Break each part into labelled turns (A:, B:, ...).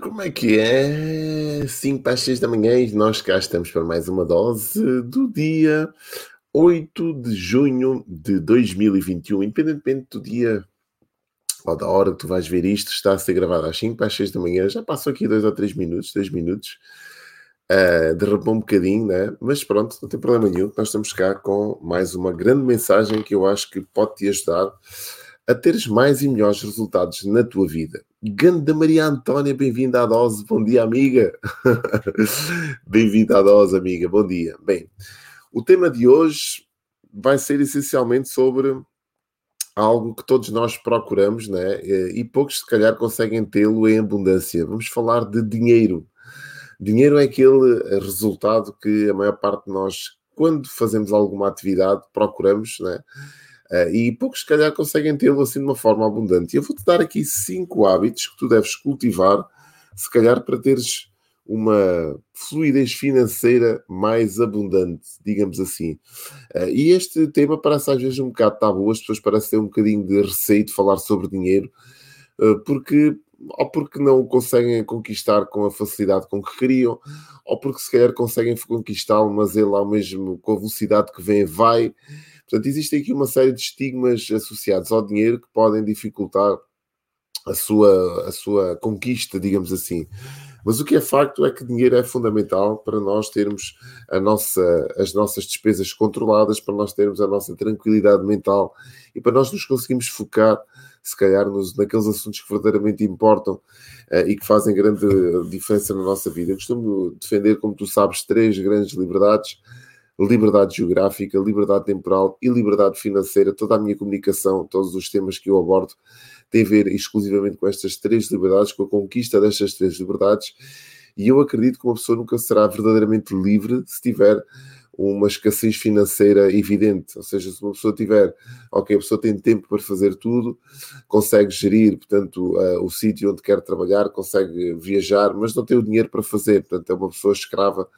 A: Como é que é? 5 para as 6 da manhã e nós cá estamos para mais uma dose do dia 8 de junho de 2021. Independentemente do dia ou da hora que tu vais ver isto, está a ser gravado às 5 para as 6 da manhã. Já passou aqui 2 ou 3 minutos, 2 minutos. Uh, derrapou um bocadinho, né? mas pronto, não tem problema nenhum. Nós estamos cá com mais uma grande mensagem que eu acho que pode te ajudar a teres mais e melhores resultados na tua vida. Ganda Maria Antónia, bem-vinda à dose. Bom dia, amiga. bem-vinda à dose, amiga. Bom dia. Bem, o tema de hoje vai ser essencialmente sobre algo que todos nós procuramos, né? E poucos, se calhar, conseguem tê-lo em abundância. Vamos falar de dinheiro. Dinheiro é aquele resultado que a maior parte de nós, quando fazemos alguma atividade, procuramos, né? Uh, e poucos, se calhar, conseguem tê-lo assim de uma forma abundante. E eu vou-te dar aqui cinco hábitos que tu deves cultivar, se calhar, para teres uma fluidez financeira mais abundante, digamos assim. Uh, e este tema parece às vezes um bocado tabu, as pessoas parecem ter um bocadinho de receio de falar sobre dinheiro, uh, porque ou porque não o conseguem conquistar com a facilidade com que queriam, ou porque se calhar conseguem conquistá-lo, mas ele ao mesmo com a velocidade que vem vai Portanto, existe aqui uma série de estigmas associados ao dinheiro que podem dificultar a sua, a sua conquista, digamos assim. Mas o que é facto é que dinheiro é fundamental para nós termos a nossa, as nossas despesas controladas, para nós termos a nossa tranquilidade mental e para nós nos conseguirmos focar, se calhar, nos, naqueles assuntos que verdadeiramente importam uh, e que fazem grande diferença na nossa vida. Eu costumo defender, como tu sabes, três grandes liberdades liberdade geográfica, liberdade temporal e liberdade financeira. Toda a minha comunicação, todos os temas que eu abordo, têm a ver exclusivamente com estas três liberdades, com a conquista destas três liberdades. E eu acredito que uma pessoa nunca será verdadeiramente livre se tiver uma escassez financeira evidente. Ou seja, se uma pessoa tiver, ok, a pessoa tem tempo para fazer tudo, consegue gerir, portanto, uh, o sítio onde quer trabalhar, consegue viajar, mas não tem o dinheiro para fazer. Portanto, é uma pessoa escrava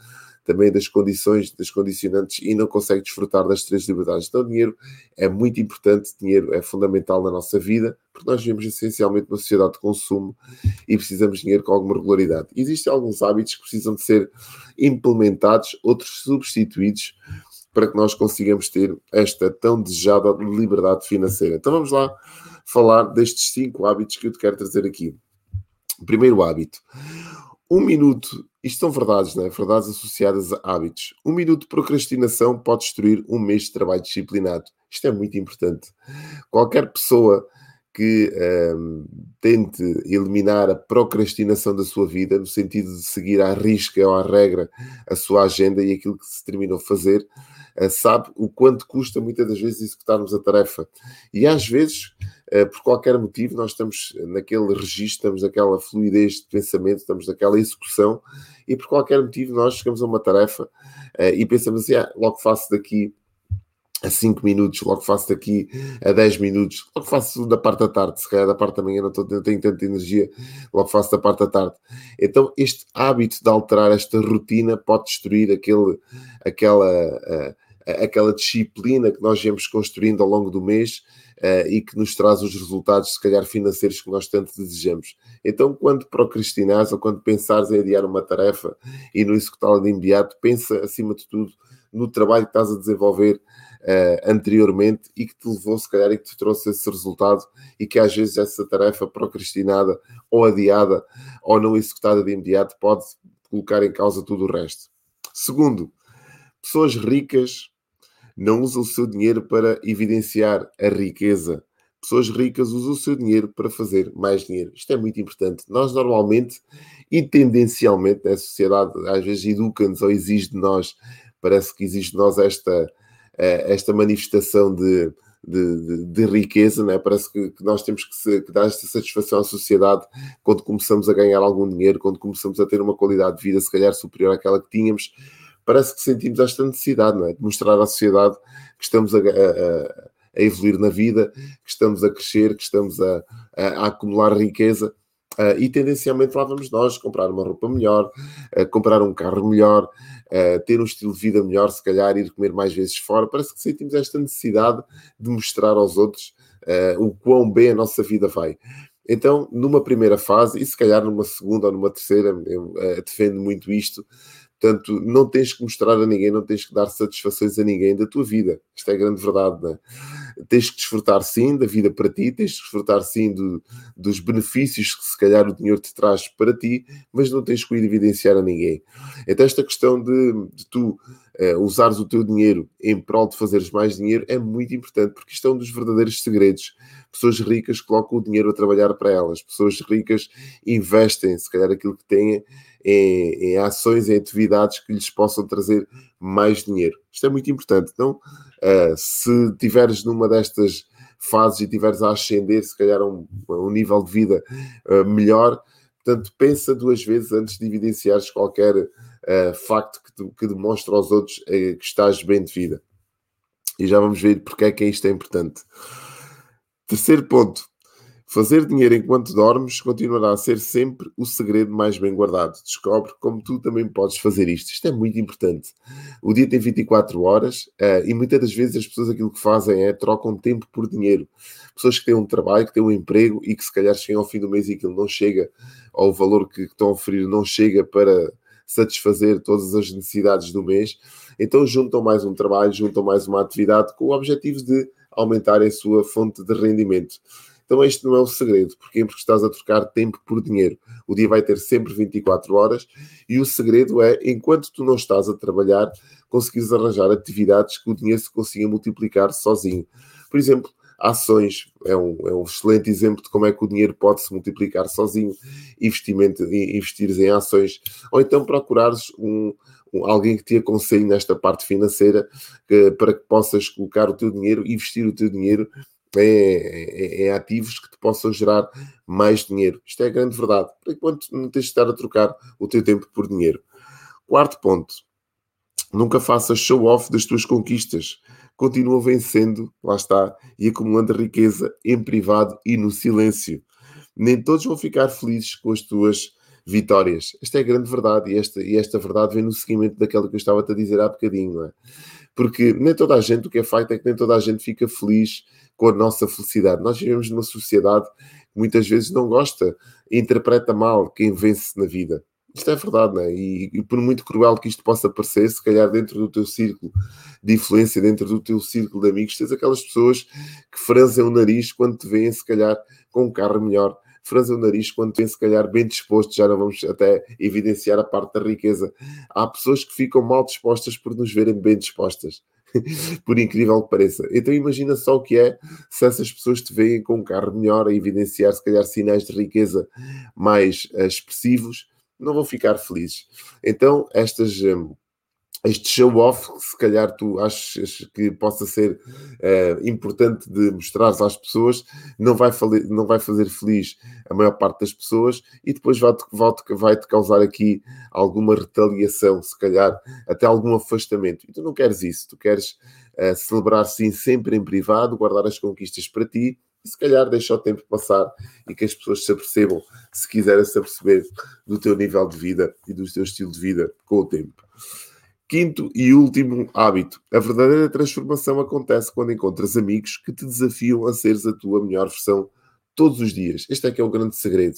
A: também das condições, das condicionantes e não consegue desfrutar das três liberdades. Então, dinheiro é muito importante, dinheiro é fundamental na nossa vida, porque nós vivemos essencialmente numa sociedade de consumo e precisamos de dinheiro com alguma regularidade. Existem alguns hábitos que precisam de ser implementados, outros substituídos, para que nós consigamos ter esta tão desejada liberdade financeira. Então vamos lá falar destes cinco hábitos que eu te quero trazer aqui. primeiro hábito. Um minuto isto são verdades, não é? Verdades associadas a hábitos. Um minuto de procrastinação pode destruir um mês de trabalho disciplinado. Isto é muito importante. Qualquer pessoa que um, tente eliminar a procrastinação da sua vida, no sentido de seguir à risca ou à regra a sua agenda e aquilo que se terminou a fazer, uh, sabe o quanto custa muitas das vezes executarmos a tarefa. E às vezes por qualquer motivo, nós estamos naquele registro, estamos naquela fluidez de pensamento, estamos naquela execução, e por qualquer motivo nós chegamos a uma tarefa eh, e pensamos assim, ah, logo faço daqui a 5 minutos, logo faço daqui a 10 minutos, logo faço da parte da tarde, se calhar da parte da manhã não, estou, não tenho tanta energia, logo faço da parte da tarde. Então, este hábito de alterar esta rotina pode destruir aquele, aquela, uh, aquela disciplina que nós viemos construindo ao longo do mês uh, e que nos traz os resultados, se calhar, financeiros que nós tanto desejamos. Então, quando procrastinares ou quando pensares em adiar uma tarefa e no executá-la de imediato, pensa, acima de tudo, no trabalho que estás a desenvolver uh, anteriormente e que te levou, se calhar, e que te trouxe esse resultado e que às vezes essa tarefa procrastinada ou adiada ou não executada de imediato pode colocar em causa tudo o resto. Segundo, pessoas ricas não usam o seu dinheiro para evidenciar a riqueza. Pessoas ricas usam o seu dinheiro para fazer mais dinheiro. Isto é muito importante. Nós normalmente e tendencialmente, a sociedade às vezes educa-nos ou exige de nós, parece que exige de nós esta, eh, esta manifestação de, de, de, de, riqueza, né? parece que, que, nós temos que, se, que, dar esta satisfação à sociedade quando começamos a ganhar algum dinheiro, quando começamos a ter uma qualidade de vida se calhar superior àquela que tínhamos, parece que sentimos esta necessidade, não é? De mostrar à sociedade que estamos a, a, a evoluir na vida, que estamos a crescer, que estamos a, a acumular riqueza. Uh, e tendencialmente lá vamos nós comprar uma roupa melhor, uh, comprar um carro melhor, uh, ter um estilo de vida melhor, se calhar ir comer mais vezes fora. Parece que sentimos esta necessidade de mostrar aos outros o quão bem a nossa vida vai. Então, numa primeira fase, e se calhar numa segunda ou numa terceira, eu defendo muito isto, Portanto, não tens que mostrar a ninguém, não tens que dar satisfações a ninguém da tua vida. Isto é grande verdade, não é? Tens que desfrutar sim da vida para ti, tens que desfrutar sim do, dos benefícios que se calhar o dinheiro te traz para ti, mas não tens que o evidenciar a ninguém. Então, esta questão de, de tu uh, usares o teu dinheiro em prol de fazeres mais dinheiro é muito importante, porque isto é um dos verdadeiros segredos. Pessoas ricas colocam o dinheiro a trabalhar para elas, pessoas ricas investem, se calhar, aquilo que têm em, em, ações, em atividades que lhes possam trazer mais dinheiro. Isto é muito importante. Então, uh, se tiveres numa destas fases e tiveres a ascender, se calhar, a um, um nível de vida uh, melhor, portanto, pensa duas vezes antes de evidenciares qualquer uh, facto que, que demonstre aos outros que estás bem de vida. E já vamos ver porque é que isto é importante. Terceiro ponto, Fazer dinheiro enquanto dormes continuará a ser sempre o segredo mais bem guardado. Descobre como tu também podes fazer isto. Isto é muito importante. O dia tem 24 horas uh, e muitas das vezes as pessoas aquilo que fazem é trocam tempo por dinheiro. Pessoas que têm um trabalho, que têm um emprego e que se calhar chegam ao fim do mês e aquilo não chega, ou o valor que estão a oferecer não chega para satisfazer todas as necessidades do mês. Então juntam mais um trabalho, juntam mais uma atividade com o objetivo de aumentar a sua fonte de rendimento. Então este não é o segredo. Porquê? Porque estás a trocar tempo por dinheiro. O dia vai ter sempre 24 horas e o segredo é, enquanto tu não estás a trabalhar, conseguires arranjar atividades que o dinheiro se consiga multiplicar sozinho. Por exemplo, ações é um, é um excelente exemplo de como é que o dinheiro pode se multiplicar sozinho, investimento, investires em ações, ou então procurares um, alguém que te aconselhe nesta parte financeira que, para que possas colocar o teu dinheiro, investir o teu dinheiro é, é, ativos que te possam gerar mais dinheiro. Isto é a grande verdade. Por enquanto, não tens de estar a trocar o teu tempo por dinheiro. Quarto ponto. Nunca faças show-off das tuas conquistas. Continua vencendo, lá está, e acumulando riqueza em privado e no silêncio. Nem todos vão ficar felizes com as tuas vitórias. Esta é a grande verdade, e esta, e esta verdade vem no seguimento daquela que eu estava-te a dizer há bocadinho, não é? Porque nem toda a gente, o que é feito é que nem toda a gente fica feliz com a nossa felicidade. Nós vivemos numa sociedade que muitas vezes não gosta, interpreta mal quem vence na vida. Isto é verdade, não é? E, e, por muito cruel que isto possa parecer, se calhar dentro do teu círculo de influência, dentro do teu círculo de amigos, tens aquelas pessoas que franzem o nariz quando te veem, se calhar, com um carro melhor, franzem o nariz quando te veem, se calhar, bem dispostos, já não vamos até evidenciar a parte da riqueza. Há pessoas que ficam mal dispostas por nos verem bem dispostas. por incrível que pareça. Então imagina só o que é se essas pessoas te veem com um carro melhor a evidenciar se calhar sinais de riqueza mais uh, expressivos, não vão ficar felizes. Então estas um, este show-off, se calhar tu achas que possa ser uh, importante de mostrar às pessoas, não vai, não vai fazer feliz a maior parte das pessoas e depois vai-te vai vai -te causar aqui alguma retaliação, se calhar até algum afastamento. E tu não queres isso, tu queres uh, celebrar sim sempre em privado, guardar as conquistas para ti e se calhar deixa o tempo passar e que as pessoas se apercebam, se quiserem se aperceber do teu nível de vida e do teu estilo de vida com o tempo. Quinto e último hábito. A verdadeira transformação acontece quando encontras amigos que te desafiam a seres a tua melhor versão todos os dias. Este é que é o grande segredo.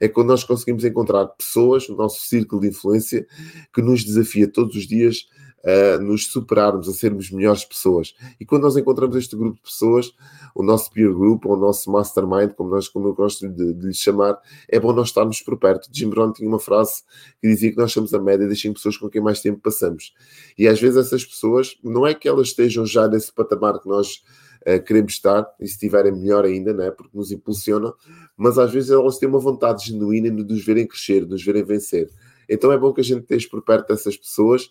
A: É quando nós conseguimos encontrar pessoas no nosso círculo de influência que nos desafia todos os dias a nos superarmos, a sermos melhores pessoas. E quando nós encontramos este grupo de pessoas, o nosso peer group, ou o nosso mastermind, como, nós, como eu gosto de, de lhe chamar, é bom nós estarmos por perto. Jim Brown tinha uma frase que dizia que nós somos a média das 5 pessoas com quem mais tempo passamos. E às vezes essas pessoas, não é que elas estejam já nesse patamar que nós uh, queremos estar, e se estiverem melhor ainda, né, porque nos impulsionam, mas às vezes elas têm uma vontade genuína de nos verem crescer, de nos verem vencer. Então é bom que a gente esteja por perto dessas pessoas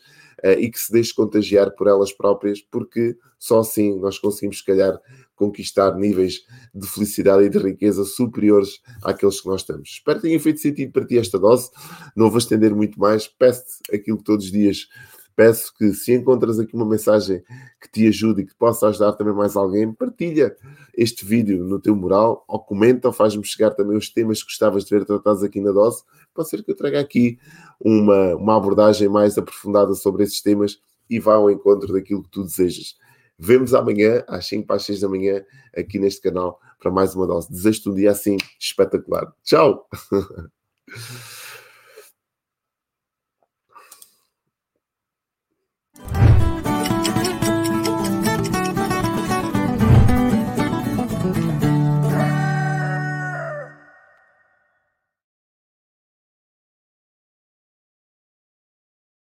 A: uh, e que se deixe contagiar por elas próprias, porque só assim nós conseguimos, se calhar, conquistar níveis de felicidade e de riqueza superiores àqueles que nós estamos. Espero que tenha feito sentido para ti esta dose. Não vou estender muito mais. Peço-te aquilo que todos os dias peço que se encontras aqui uma mensagem que te ajude e que possa ajudar também mais alguém, partilha este vídeo no teu mural ou comenta ou faz-me chegar também os temas que gostavas de ver tratados aqui na dose. Pode ser que eu traga aqui uma, uma abordagem mais aprofundada sobre esses temas e vá ao encontro daquilo que tu desejas. Vemos amanhã, às 5 para as 6 da manhã, aqui neste canal, para mais uma dose. Desejo-te um dia assim espetacular. Tchau!